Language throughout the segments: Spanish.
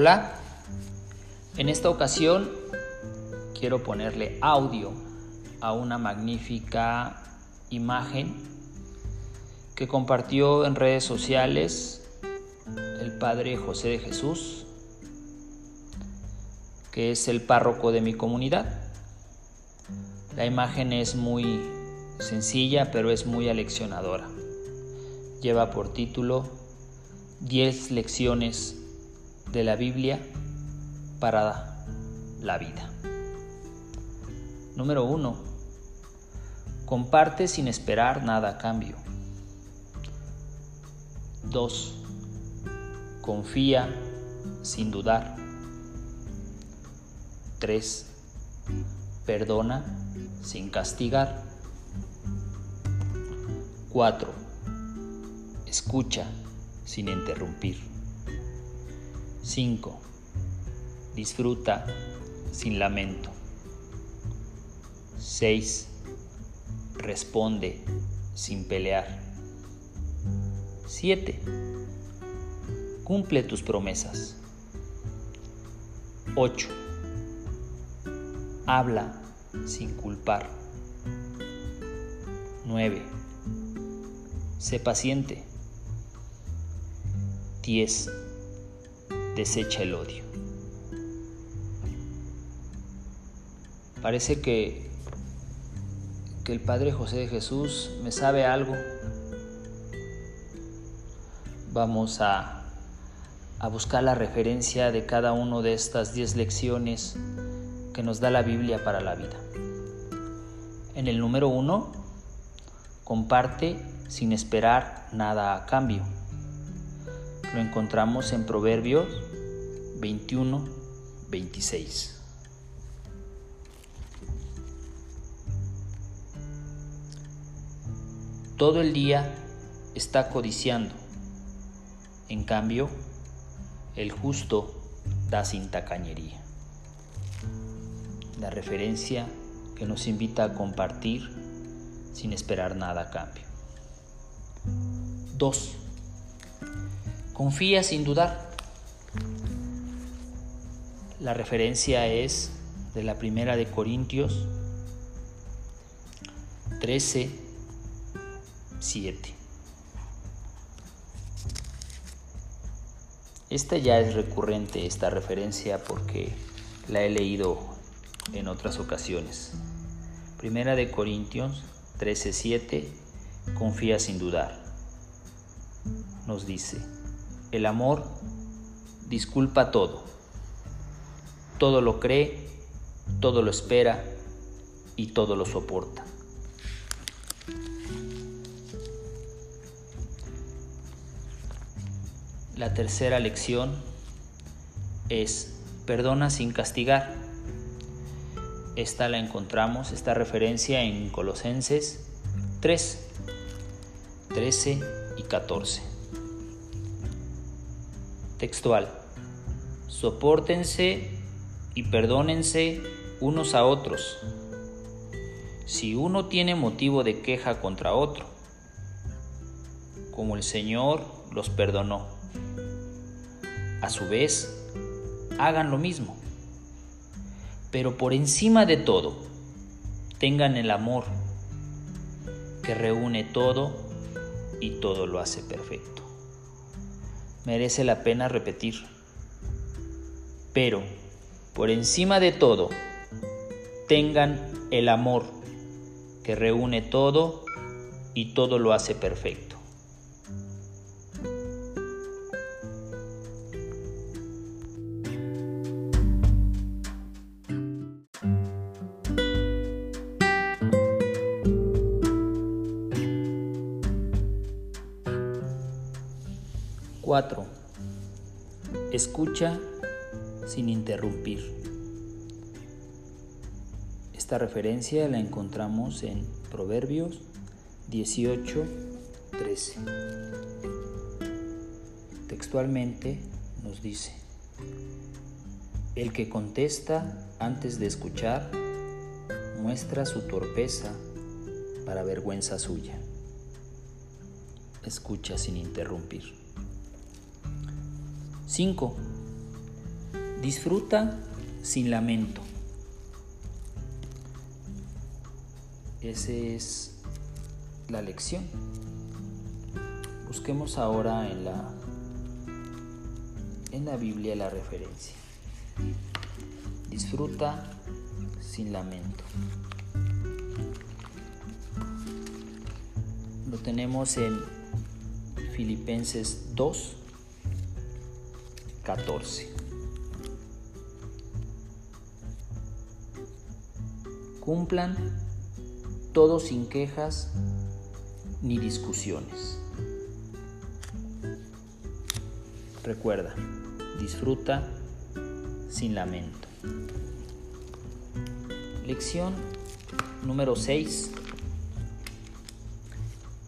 Hola, en esta ocasión quiero ponerle audio a una magnífica imagen que compartió en redes sociales el padre José de Jesús, que es el párroco de mi comunidad. La imagen es muy sencilla, pero es muy aleccionadora. Lleva por título 10 lecciones de la Biblia para la vida. Número 1. Comparte sin esperar nada a cambio. 2. Confía sin dudar. 3. Perdona sin castigar. 4. Escucha sin interrumpir. 5. Disfruta sin lamento. 6. Responde sin pelear. 7. Cumple tus promesas. 8. Habla sin culpar. 9. Sé paciente. 10. Desecha el odio. Parece que, que el Padre José de Jesús me sabe algo. Vamos a, a buscar la referencia de cada una de estas 10 lecciones que nos da la Biblia para la vida. En el número 1, comparte sin esperar nada a cambio. Lo encontramos en Proverbios 21, 26. Todo el día está codiciando. En cambio, el justo da sin tacañería. La referencia que nos invita a compartir sin esperar nada a cambio. 2. Confía sin dudar. La referencia es de la primera de Corintios 13, 7. Esta ya es recurrente, esta referencia, porque la he leído en otras ocasiones. Primera de Corintios 13, 7. Confía sin dudar. Nos dice, el amor disculpa todo, todo lo cree, todo lo espera y todo lo soporta. La tercera lección es perdona sin castigar. Esta la encontramos, esta referencia en Colosenses 3, 13 y 14. Textual. Sopórtense y perdónense unos a otros. Si uno tiene motivo de queja contra otro, como el Señor los perdonó. A su vez, hagan lo mismo. Pero por encima de todo, tengan el amor que reúne todo y todo lo hace perfecto merece la pena repetir. Pero, por encima de todo, tengan el amor que reúne todo y todo lo hace perfecto. Escucha sin interrumpir. Esta referencia la encontramos en Proverbios 18, 13. Textualmente nos dice, el que contesta antes de escuchar muestra su torpeza para vergüenza suya. Escucha sin interrumpir. 5. Disfruta sin lamento. Esa es la lección. Busquemos ahora en la en la Biblia la referencia. Disfruta sin lamento. Lo tenemos en Filipenses 2, 14. Cumplan todo sin quejas ni discusiones. Recuerda, disfruta sin lamento. Lección número 6.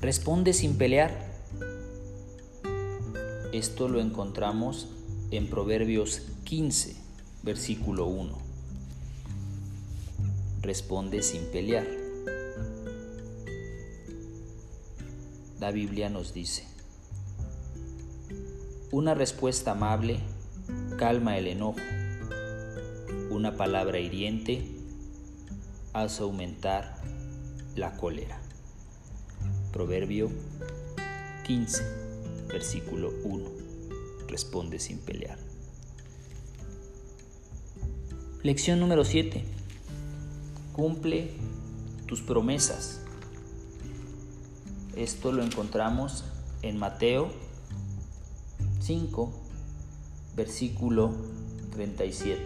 Responde sin pelear. Esto lo encontramos en Proverbios 15, versículo 1. Responde sin pelear. La Biblia nos dice, una respuesta amable calma el enojo, una palabra hiriente hace aumentar la cólera. Proverbio 15, versículo 1. Responde sin pelear. Lección número 7. Cumple tus promesas. Esto lo encontramos en Mateo 5, versículo 37.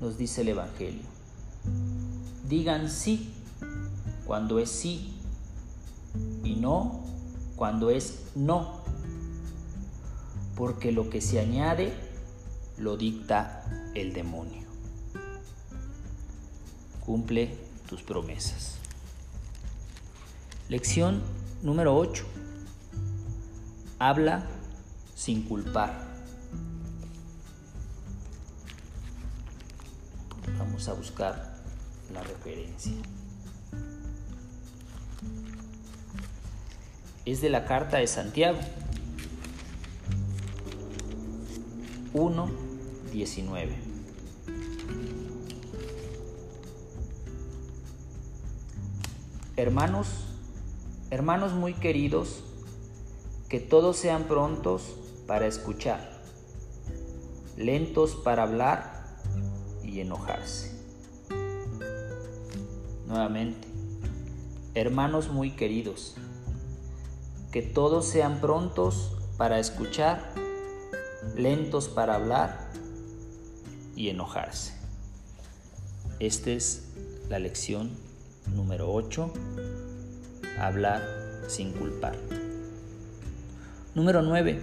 Nos dice el Evangelio. Digan sí cuando es sí y no cuando es no, porque lo que se añade lo dicta el demonio. Cumple tus promesas. Lección número 8. Habla sin culpar. Vamos a buscar la referencia. Es de la carta de Santiago 1.19. Hermanos, hermanos muy queridos, que todos sean prontos para escuchar, lentos para hablar y enojarse. Nuevamente, hermanos muy queridos, que todos sean prontos para escuchar, lentos para hablar y enojarse. Esta es la lección Número 8. Hablar sin culpar. Número 9.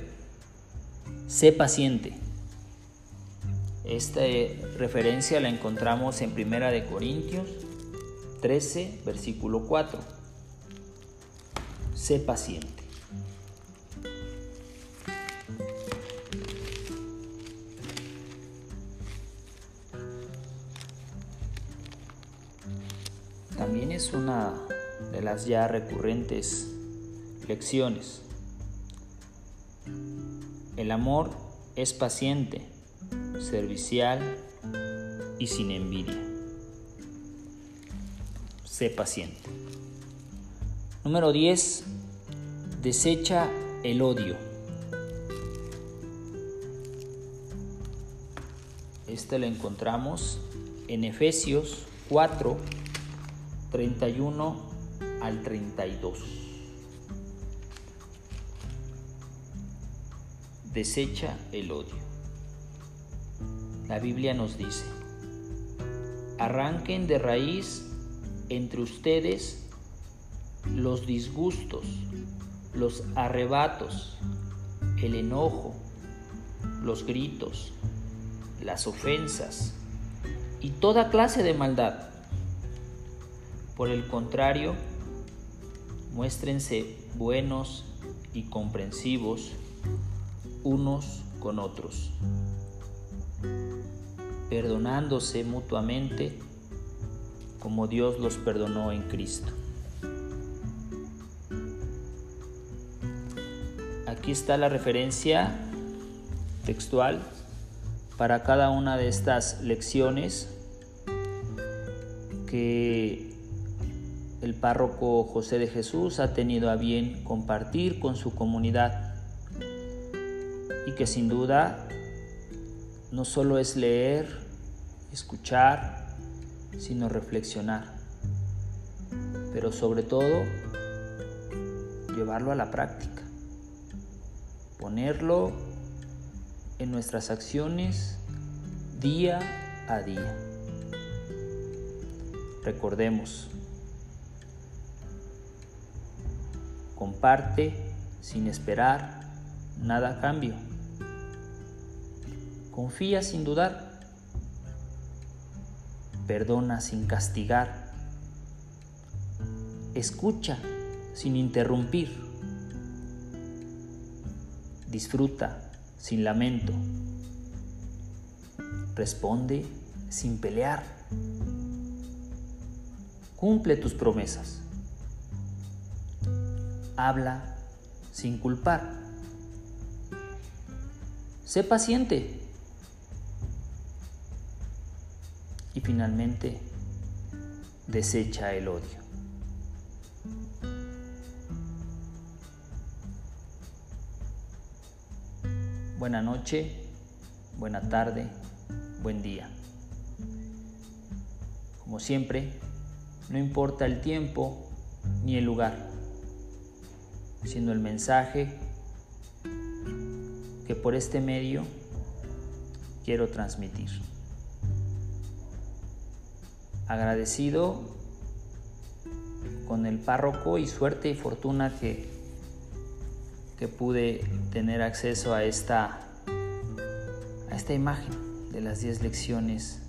Sé paciente. Esta referencia la encontramos en Primera de Corintios 13, versículo 4. Sé paciente. también es una de las ya recurrentes lecciones. El amor es paciente, servicial y sin envidia. Sé paciente. Número 10. Desecha el odio. Este lo encontramos en Efesios 4, 31 al 32. Desecha el odio. La Biblia nos dice, arranquen de raíz entre ustedes los disgustos, los arrebatos, el enojo, los gritos, las ofensas y toda clase de maldad por el contrario, muéstrense buenos y comprensivos unos con otros, perdonándose mutuamente como Dios los perdonó en Cristo. Aquí está la referencia textual para cada una de estas lecciones que el párroco José de Jesús ha tenido a bien compartir con su comunidad y que sin duda no solo es leer, escuchar, sino reflexionar, pero sobre todo llevarlo a la práctica, ponerlo en nuestras acciones día a día. Recordemos, comparte sin esperar nada a cambio. Confía sin dudar. Perdona sin castigar. Escucha sin interrumpir. Disfruta sin lamento. Responde sin pelear. Cumple tus promesas. Habla sin culpar. Sé paciente. Y finalmente, desecha el odio. Buena noche, buena tarde, buen día. Como siempre, no importa el tiempo ni el lugar, siendo el mensaje que por este medio quiero transmitir. Agradecido con el párroco y suerte y fortuna que que pude tener acceso a esta, a esta imagen de las 10 lecciones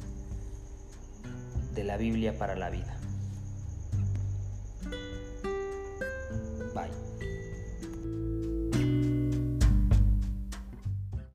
de la Biblia para la vida.